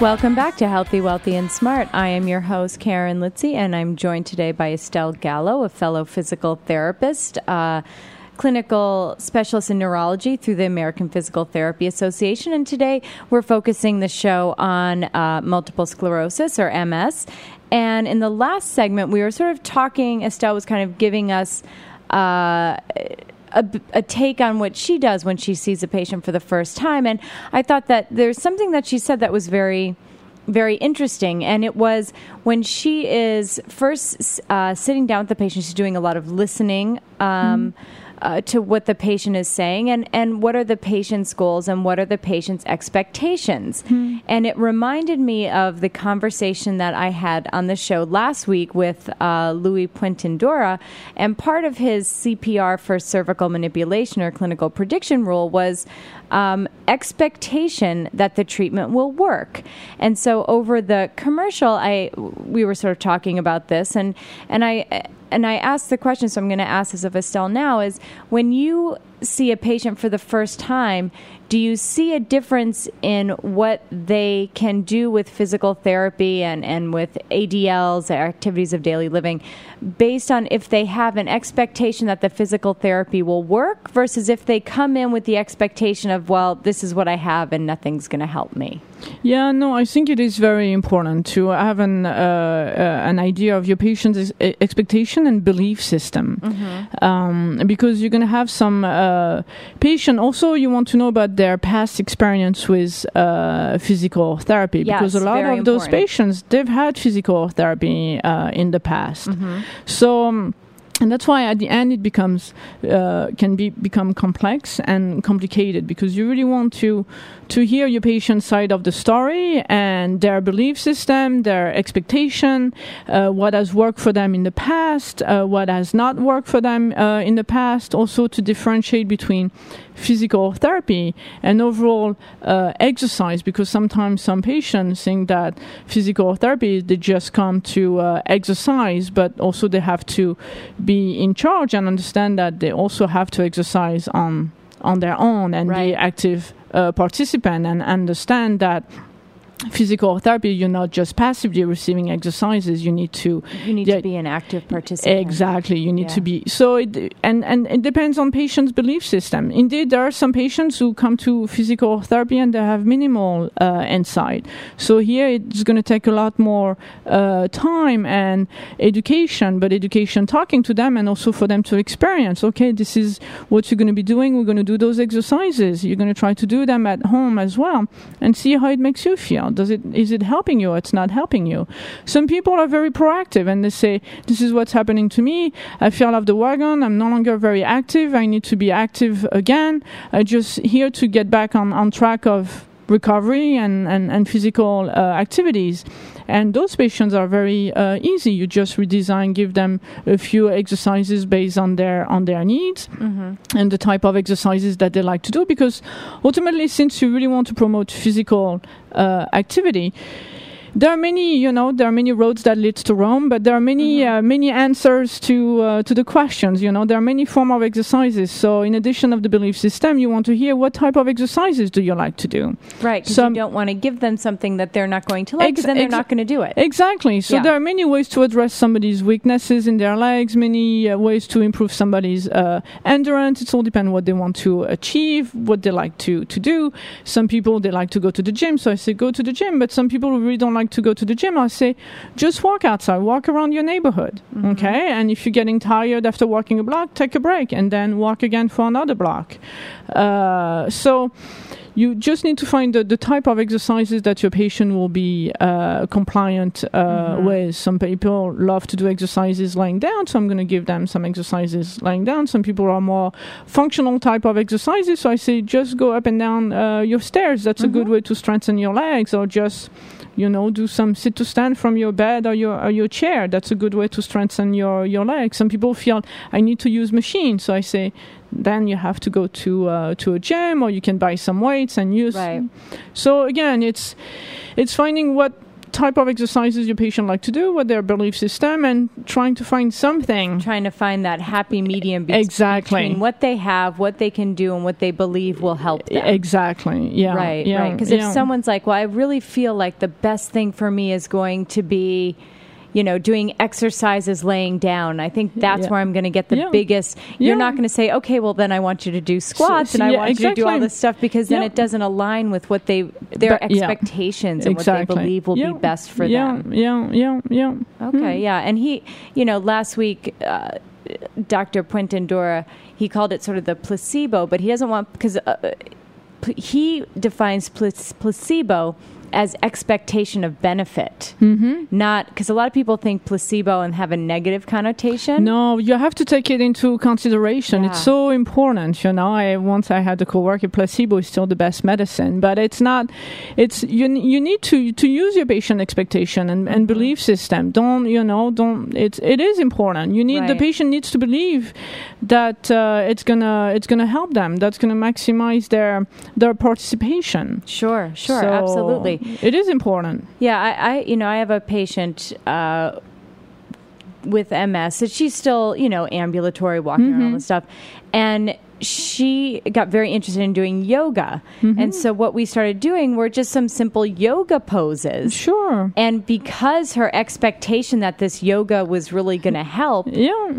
Welcome back to Healthy, Wealthy, and Smart. I am your host, Karen Litzy, and I'm joined today by Estelle Gallo, a fellow physical therapist. Uh, clinical specialist in neurology through the American Physical Therapy Association. And today we're focusing the show on uh, multiple sclerosis or MS. And in the last segment, we were sort of talking, Estelle was kind of giving us. Uh, a, a, take on what she does when she sees a patient for the first time. And I thought that there's something that she said that was very, very interesting. And it was when she is first uh, sitting down with the patient, she's doing a lot of listening. Um, mm-hmm. Uh, to what the patient is saying and, and what are the patient's goals and what are the patient's expectations. Mm-hmm. And it reminded me of the conversation that I had on the show last week with uh, Louis Puentedura. And part of his CPR for cervical manipulation or clinical prediction rule was um, expectation that the treatment will work. And so over the commercial, I we were sort of talking about this, and and I and I asked the question, so I'm going to ask this of Estelle now: is when you see a patient for the first time, do you see a difference in what they can do with physical therapy and, and with ADLs, activities of daily living, based on if they have an expectation that the physical therapy will work versus if they come in with the expectation of, well, this is what I have and nothing's going to help me? Yeah, no, I think it is very important to have an uh, uh, an idea of your patient's expectation and belief system, Mm-hmm. um, because you're going to have some uh, patient. Also, you want to know about their past experience with uh, physical therapy, because a lot of those important. patients they've had physical therapy uh, in the past. Mm-hmm. So. Um, and that's why at the end it becomes uh, can be become complex and complicated because you really want to to hear your patient's side of the story and their belief system, their expectation, uh, what has worked for them in the past, uh, what has not worked for them uh, in the past. Also to differentiate between physical therapy and overall uh, exercise because sometimes some patients think that physical therapy they just come to uh, exercise but also they have to be in charge and understand that they also have to exercise on on their own and be active uh, participant and understand that physical therapy you're not just passively receiving exercises you need to You need to be an active participant. Exactly, you need to be so. It, and and it depends on patient's belief system. Indeed, there are some patients who come to physical therapy and they have minimal uh, insight. So here it's going to take a lot more uh, time and education, but education talking to them and also for them to experience. Okay, this is what you're going to be doing. We're going to do those exercises. You're going to try to do them at home as well and see how it makes you feel. Does it is it helping you? Or it's not helping you. Some people are very proactive and they say, "This is what's happening to me. I fell off the wagon. I'm no longer very active. I need to be active again. I just here to get back on on track of." Recovery and, and, and physical uh, activities. And those patients are very uh, easy. You just redesign, give them a few exercises based on their on their needs Mhm. and the type of exercises that they like to do. Because ultimately, since you really want to promote physical uh, activity, there are many, you know, there are many roads that leads to Rome, but there are many, uh, many answers to uh, to the questions. You know, there are many form of exercises. So, in addition of the belief system, you want to hear what type of exercises do you like to do. Right, because Some- you don't want to give them something that they're not going to like, 'cause Ex- then they're ex- not going to do it. Exactly. So Yeah. there are many ways to address somebody's weaknesses in their legs, many uh, ways to improve somebody's uh, endurance. It's all depend what they want to achieve, what they like to, to do. Some people they like to go to the gym, so I say go to the gym. But some people really don't like to go to the gym, I say just walk outside, walk around your neighborhood. Okay, and if you're getting tired after walking a block, take a break and then walk again for another block. Uh, so you just need to find the, the type of exercises that your patient will be uh, compliant uh, with. Some people love to do exercises lying down, so I'm going to give them some exercises lying down. Some people are more functional type of exercises, so I say just go up and down uh, your stairs. That's a good way to strengthen your legs, or just you know do some sit to stand from your bed or your or your chair. That's a good way to strengthen your your legs. Some people feel I need to use machines, so I say then you have to go to uh, to a gym or you can buy some weights and use. Right. So again, it's it's finding what type of exercises your patient like to do, what their belief system, and trying to find something. Trying to find that happy medium be- Exactly. between what they have, what they can do, and what they believe will help them. Exactly. Yeah. Right, yeah, right. Because yeah. if someone's like, well, I really feel like the best thing for me is going to be, you know, doing exercises laying down. I think that's Yeah. where I'm going to get the Yeah. biggest. Yeah. You're not going to say, okay, well, then I want you to do squats So- and I want you to do all this stuff because then it doesn't align with what they, their But- expectations and what Exactly. they believe will be best for them. Yeah, yeah, yeah. Okay, Hmm. yeah, and he, you know, last week, uh, Dr. Puentedura, he called it sort of the placebo, but he doesn't want because uh, p- he defines pla- placebo as expectation of benefit, Mhm. not because a lot of people think placebo and have a negative connotation. No, you have to take it into consideration. It's so important, you know. I once I had a coworker placebo is still the best medicine, but it's not. It's you. You need to to use your patient expectation and, Mm-hmm. and belief system. Don't you know? Don't. It's it is important. You need the patient needs to believe that uh, it's gonna it's gonna help them. That's gonna maximize their their participation. Sure, sure, So, absolutely. It is important. Yeah, I, I you know, I have a patient uh, with MS. And she's still, you know, ambulatory, walking around all Mhm. this stuff, and she got very interested in doing yoga. Mm-hmm. And so what we started doing were just some simple yoga poses. Sure. And because her expectation that this yoga was really going to help, yeah.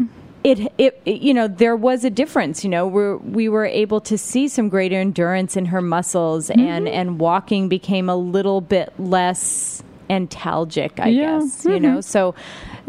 It, it, you know, there was a difference. You know, we we were able to see some greater endurance in her muscles, Mm-hmm. and and walking became a little bit less antalgic, I Yeah. guess. You Mhm. know, so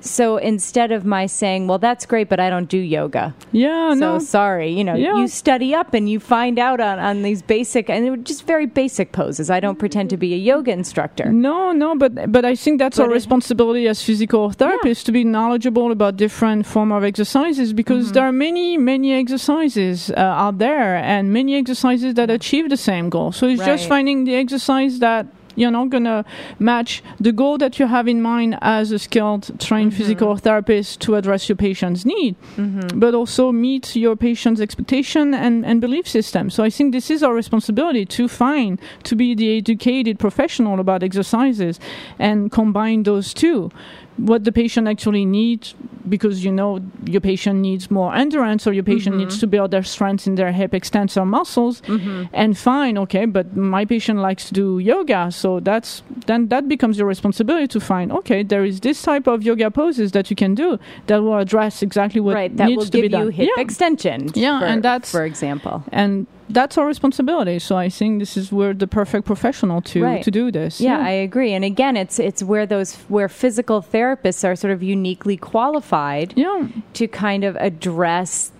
so instead of my saying, "Well, that's great, but I don't do yoga," Yeah, so no. sorry. You know, Yeah. you study up and you find out on, on these basic and they were just very basic poses. I don't pretend to be a yoga instructor. No, no, but but I think that's But our it- responsibility as physical therapists to be knowledgeable about different form of exercises because Mm-hmm. there are many many exercises uh, out there and many exercises that achieve the same goal. So it's just finding the exercise that you're not gonna match the goal that you have in mind as a skilled trained physical therapist to address your patient's need Mm-hmm. but also meet your patient's expectation and, and belief system. So I think this is our responsibility to find, to be the educated professional about exercises and combine those two. What the patient actually needs, because you know your patient needs more endurance or your patient mm-hmm. needs to build their strength in their hip extensor muscles, mm-hmm. and fine, okay, but my patient likes to do yoga, so that's then that becomes your responsibility to find, okay, there is this type of yoga poses that you can do that will address exactly what right, that needs will to be give you done. hip yeah. extension. Yeah, for, and that's- for example. and that's our responsibility. So I think this is where the perfect professional to Right. to do this. Yeah, I agree. And again, it's it's where those where physical therapists are sort of uniquely qualified yeah. to kind of address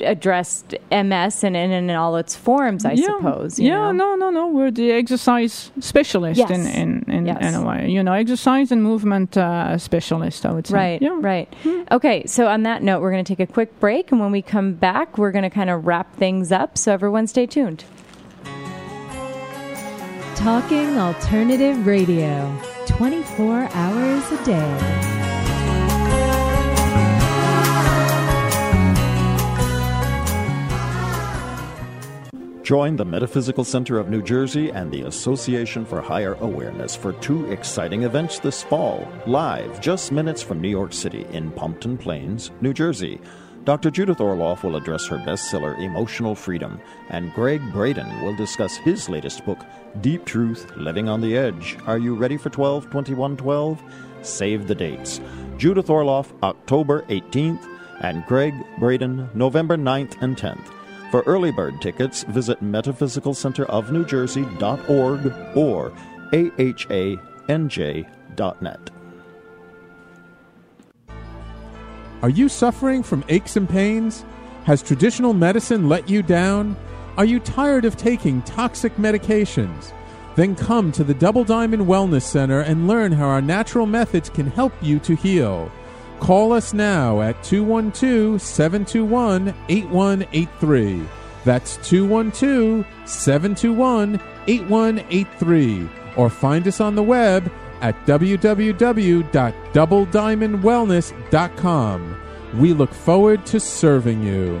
address MS and in, in all its forms, I yeah. suppose. you Yeah, know? no, no, no. We're the exercise specialist Yes. in in in, Yes. in a way. You know, exercise and movement uh, specialist. I would say. Right, Yeah. right. Okay, so on that note, we're going to take a quick break, and when we come back, we're going to kind of wrap things up. So everyone, stay tuned. Talking Alternative Radio, 24 hours a day. Join the Metaphysical Center of New Jersey and the Association for Higher Awareness for two exciting events this fall, live just minutes from New York City in Pompton Plains, New Jersey. Dr. Judith Orloff will address her bestseller Emotional Freedom, and Gregg Braden will discuss his latest book, Deep Truth Living on the Edge. Are you ready for 12 21 12? Save the dates. Judith Orloff, October 18th, and Gregg Braden, November 9th and 10th. For early bird tickets, visit metaphysicalcenterofnewjersey.org or ahanj.net. Are you suffering from aches and pains? Has traditional medicine let you down? Are you tired of taking toxic medications? Then come to the Double Diamond Wellness Center and learn how our natural methods can help you to heal. Call us now at 212 721 8183. That's 212 721 8183. Or find us on the web at www.doublediamondwellness.com. We look forward to serving you.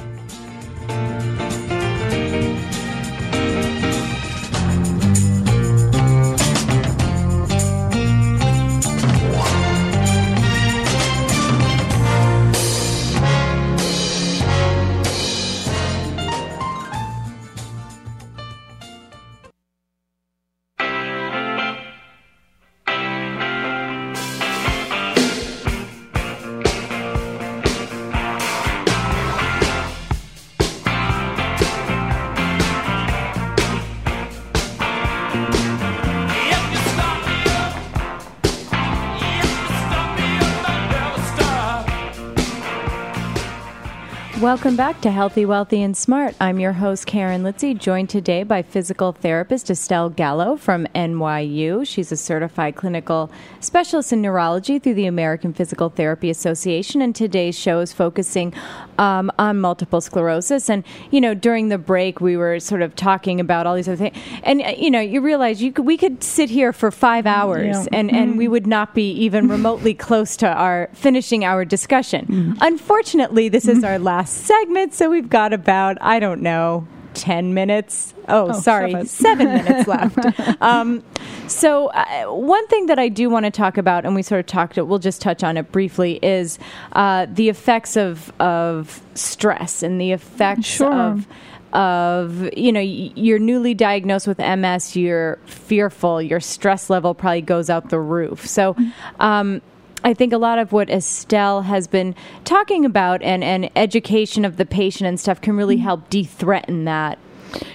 Welcome back to Healthy, Wealthy, and Smart. I'm your host, Karen Litzy, joined today by physical therapist Estelle Gallo from NYU. She's a certified clinical specialist in neurology through the American Physical Therapy Association, and today's show is focusing um, on multiple sclerosis. And, you know, during the break, we were sort of talking about all these other things. And, uh, you know, you realize you could, we could sit here for five hours Yeah. and, and we would not be even remotely close to our finishing our discussion. Unfortunately, this is our last segment, so we've got about, I don't know, 10 minutes. Oh, Oh, sorry, seven. seven minutes left. Um, so, uh, one thing that I do want to talk about, and we sort of talked, we'll just touch on it briefly, is uh, the effects of, of stress and the effects Sure. of of you know you're newly diagnosed with MS, you're fearful, your stress level probably goes out the roof. So. Um, I think a lot of what Estelle has been talking about and, and education of the patient and stuff can really mm-hmm. help de-threaten that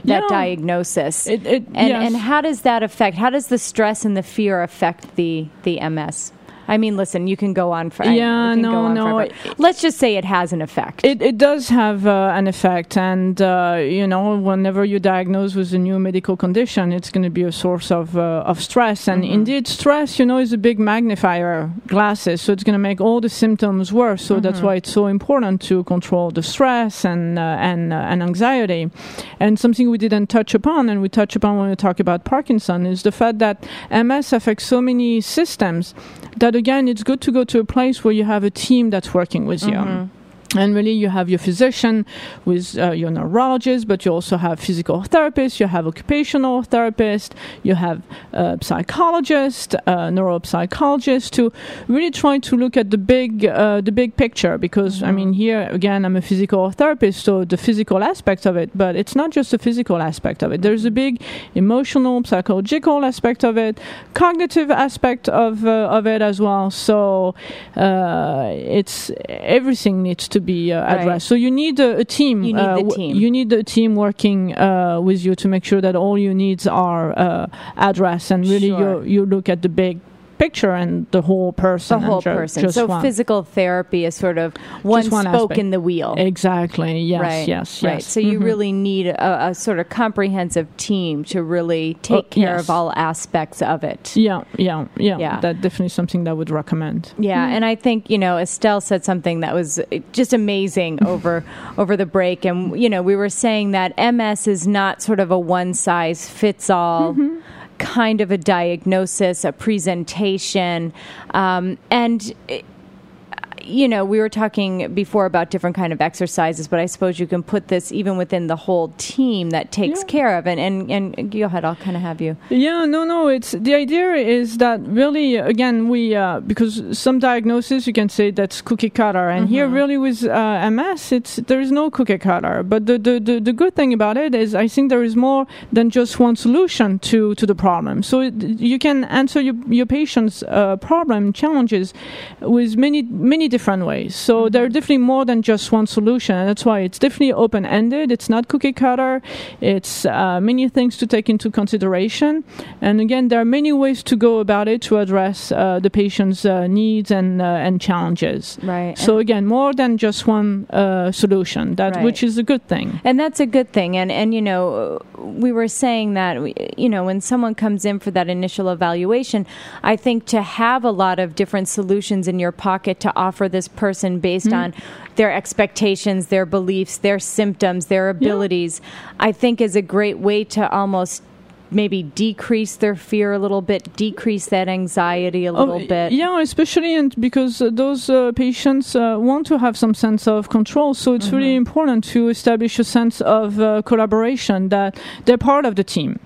that Yeah. diagnosis. It- it- and yes. and how does that affect? How does the stress and the fear affect the the MS? I mean, listen, you can go on for Yeah, no, go on no, forever. Let's just say it has an effect. It, it does have uh, an effect, and uh, you know, whenever you're diagnosed with a new medical condition, it's going to be a source of uh, of stress. And indeed, stress, you know, is a big magnifier glasses, so it's going to make all the symptoms worse. So that's Mhm. why it's so important to control the stress and uh, and uh, and anxiety. And something we didn't touch upon, and we touch upon when we talk about Parkinson, is the fact that MS affects so many systems that again, it's good to go to a place where you have a team that's working with you. Mhm. And really, you have your physician with uh, your neurologist, but you also have physical therapists, you have occupational therapist, you have uh, psychologist, uh, neuropsychologist to really try to look at the big, uh, the big picture. Because I mean, here again, I'm a physical therapist, so the physical aspect of it, but it's not just the physical aspect of it. There's a big emotional, psychological aspect of it, cognitive aspect of uh, of it as well. So uh, it's everything needs to be uh, Right. addressed. So you need a, a team. You need uh, the team. You need the team working uh, with you to make sure that all your needs are uh, addressed, and really Sure. you you look at the big picture and the whole person. the whole ju- person. So one. physical therapy is sort of one, one spoke aspect. in the wheel. Exactly. Yes. right. Yes. Right. Yes. So you Mhm. really need a, a sort of comprehensive team to really take Oh, care yes. of all aspects of it. Yeah, yeah, yeah, Yeah. That definitely something that I would recommend. Yeah, Mhm. and I think you know Estelle said something that was just amazing over over the break, and you know we were saying that MS is not sort of a one size fits all. Kind of a diagnosis, a presentation, um, and you know we were talking before about different kind of exercises, but I suppose you can put this even within the whole team that takes care of it. And and go ahead, I'll kind of have you. Yeah, no, no. It's the idea is that really, again, we uh, because some diagnosis you can say that's cookie cutter, and here really with uh, MS, it's there is no cookie cutter. But the, the the the good thing about it is I think there is more than just one solution to to the problem. So it, you can answer your your patient's uh, problem challenges with many many different ways. So there are definitely more than just one solution, and that's why it's definitely open ended. It's not cookie cutter. It's uh, many things to take into consideration, and again, there are many ways to go about it to address uh, the patient's uh, needs and uh, and challenges. Right. So again, more than just one uh, solution. That Right. which is a good thing. And that's a good thing. And and you know, we were saying that you know when someone comes in for that initial evaluation, I think to have a lot of different solutions in your pocket to offer this person based Mhm. on their expectations, their beliefs, their symptoms, their abilities, I think is a great way to almost maybe decrease their fear a little bit, decrease that anxiety a little Oh, bit. Yeah, especially and because uh, those uh, patients uh, want to have some sense of control. So it's really Mm-hmm. important to establish a sense of uh, collaboration that they're part of the team.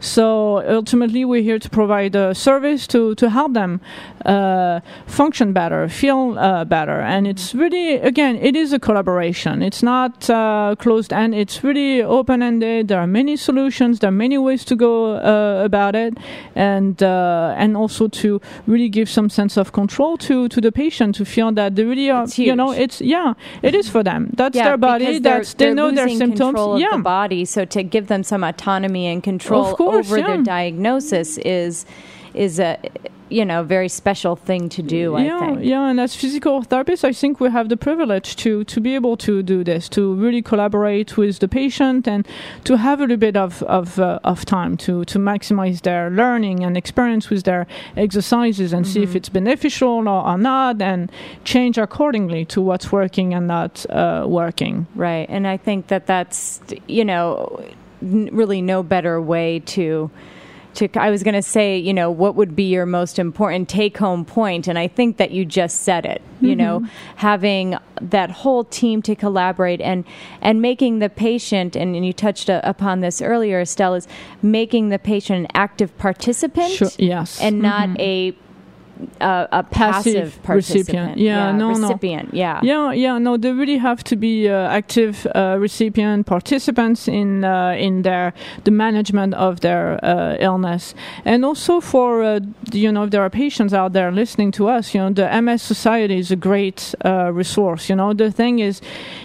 So ultimately, we're here to provide a service to, to help them uh, function better, feel uh, better. And it's really, again, it is a collaboration. It's not uh, closed end, it's really open ended. There are many solutions, there are many ways to go uh, about it. And, uh, and also to really give some sense of control to, to the patient to feel that they really are, you know, it's, yeah, it is for them. That's yeah, their body, because they're- that's, they they're know their symptoms. Yeah. the body, so to give them some autonomy and control course, over their yeah. diagnosis is is a you know very special thing to do. yeah, I think. yeah, and as physical therapists, I think we have the privilege to to be able to do this, to really collaborate with the patient, and to have a little bit of of, uh, of time to to maximize their learning and experience with their exercises, and see if Mm-hmm. it's beneficial or, or not, and change accordingly to what's working and not uh, working. Right, and I think that that's you know n- really no better way to to I was going to say, you know, what would be your most important take home point and I think that you just said it. You know, Mhm. having that whole team to collaborate and and making the patient and, and you touched uh, upon this earlier Estelle is making the patient an active participant Sure, yes. and not Mhm. a a, a passive, participant. recipient. Yeah, no, no. recipient. Yeah. Yeah, yeah, no, they really have to be uh, active uh, recipient participants in uh, in their the management of their uh, illness, and also for uh, you know if there are patients out there listening to us, you know the MS Society is a great uh, resource. You know the thing is,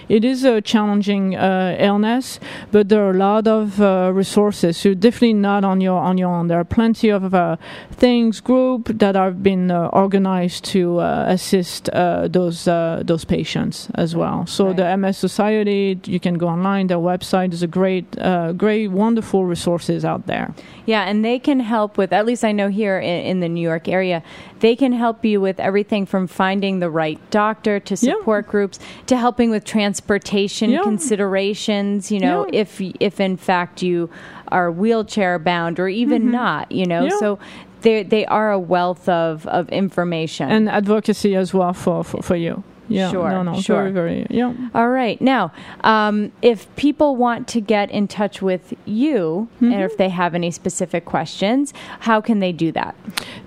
it is a challenging uh, illness, but there are a lot of uh, resources. So definitely not on your on your own. There are plenty of uh, things group that have been uh, organized to uh, assist uh, those uh, those patients as well. So the MS Society, you can go online. Their website is a great, uh, great, wonderful resources out there. Yeah, and they can help with, at least I know here in, in the New York area, they can help you with everything from finding the right doctor to support groups to helping with transportation Yeah. considerations, you know, if if in fact you are wheelchair bound or even Mhm. not, you know. Yeah. So they they are a wealth of, of information. And advocacy as well for, for, for you. Yeah, Sure, no, no, sure. very, very, yeah. All right. Now, um, if people want to get in touch with you, Mm-hmm. and if they have any specific questions, how can they do that?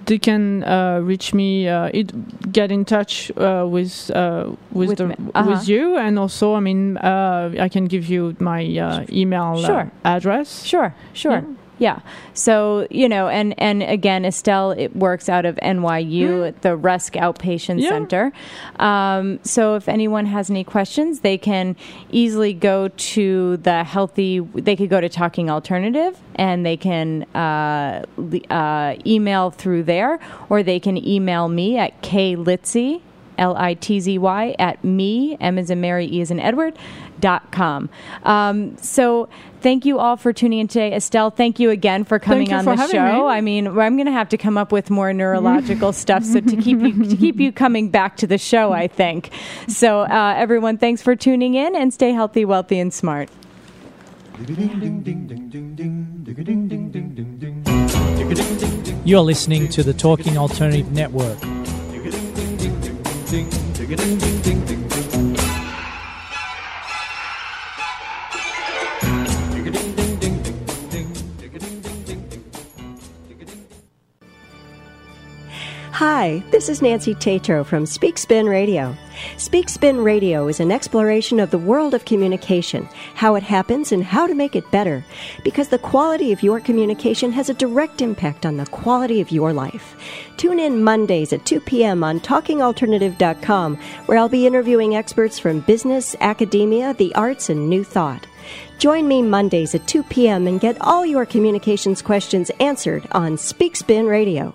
They can uh, reach me, uh, it, get in touch uh, with uh, with, With the. Uh-huh. with you, and also, I mean, uh, I can give you my uh, email Sure. address. Sure, sure. Yeah. So, you know, and, and again, Estelle, it works out of NYU at the Rusk Outpatient Yeah. Center. Um, so if anyone has any questions, they can easily go to the healthy, they could go to Talking Alternative and they can uh, uh, email through there or they can email me at klitzy, L I T Z Y, at me, M as in Mary, E as in Edward, com. Um, so thank you all for tuning in today. Estelle, thank you again for coming you on for the show. me. I mean, I'm going to have to come up with more neurological stuff so to keep you to keep you coming back to the show. I think so. Uh, everyone, thanks for tuning in and stay healthy, wealthy, and smart. You're listening to the Talking Alternative Network. Hi, this is Nancy Tatro from Speak Spin Radio. Speak Spin Radio is an exploration of the world of communication, how it happens, and how to make it better. Because the quality of your communication has a direct impact on the quality of your life. Tune in Mondays at 2 p.m. on TalkingAlternative.com, where I'll be interviewing experts from business, academia, the arts, and new thought. Join me Mondays at 2 p.m. and get all your communications questions answered on Speak Spin Radio.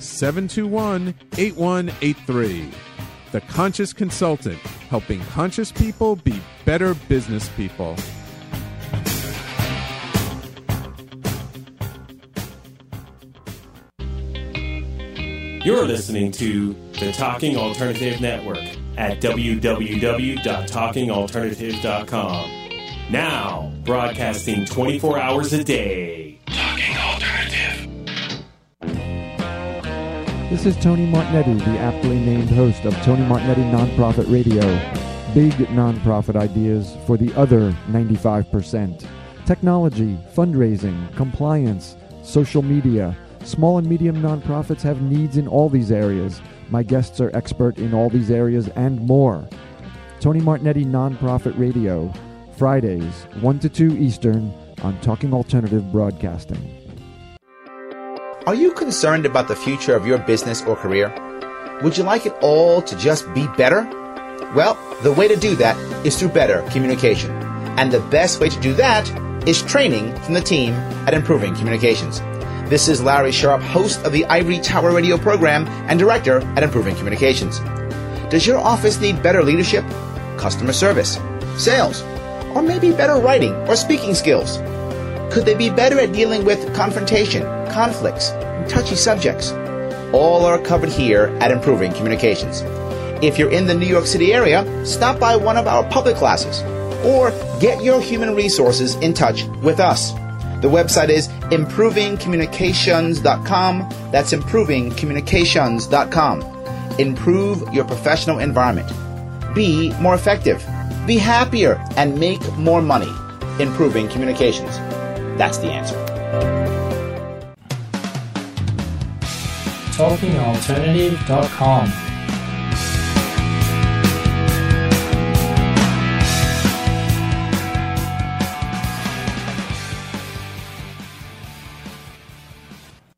721 8183. The Conscious Consultant, helping conscious people be better business people. You're listening to the Talking Alternative Network at www.talkingalternative.com. Now, broadcasting 24 hours a day. Talking This is Tony Martignetti, the aptly named host of Tony Martignetti Nonprofit Radio. Big nonprofit ideas for the other 95%. Technology, fundraising, compliance, social media. Small and medium nonprofits have needs in all these areas. My guests are expert in all these areas and more. Tony Martignetti Nonprofit Radio, Fridays, 1 to 2 Eastern on Talking Alternative Broadcasting. Are you concerned about the future of your business or career? Would you like it all to just be better? Well, the way to do that is through better communication. And the best way to do that is training from the team at Improving Communications. This is Larry Sharp, host of the Ivory Tower Radio program and director at Improving Communications. Does your office need better leadership, customer service, sales, or maybe better writing or speaking skills? Could they be better at dealing with confrontation, conflicts, and touchy subjects? All are covered here at Improving Communications. If you're in the New York City area, stop by one of our public classes or get your human resources in touch with us. The website is improvingcommunications.com. That's improvingcommunications.com. Improve your professional environment. Be more effective. Be happier and make more money. Improving communications. That's the answer. TalkingAlternative.com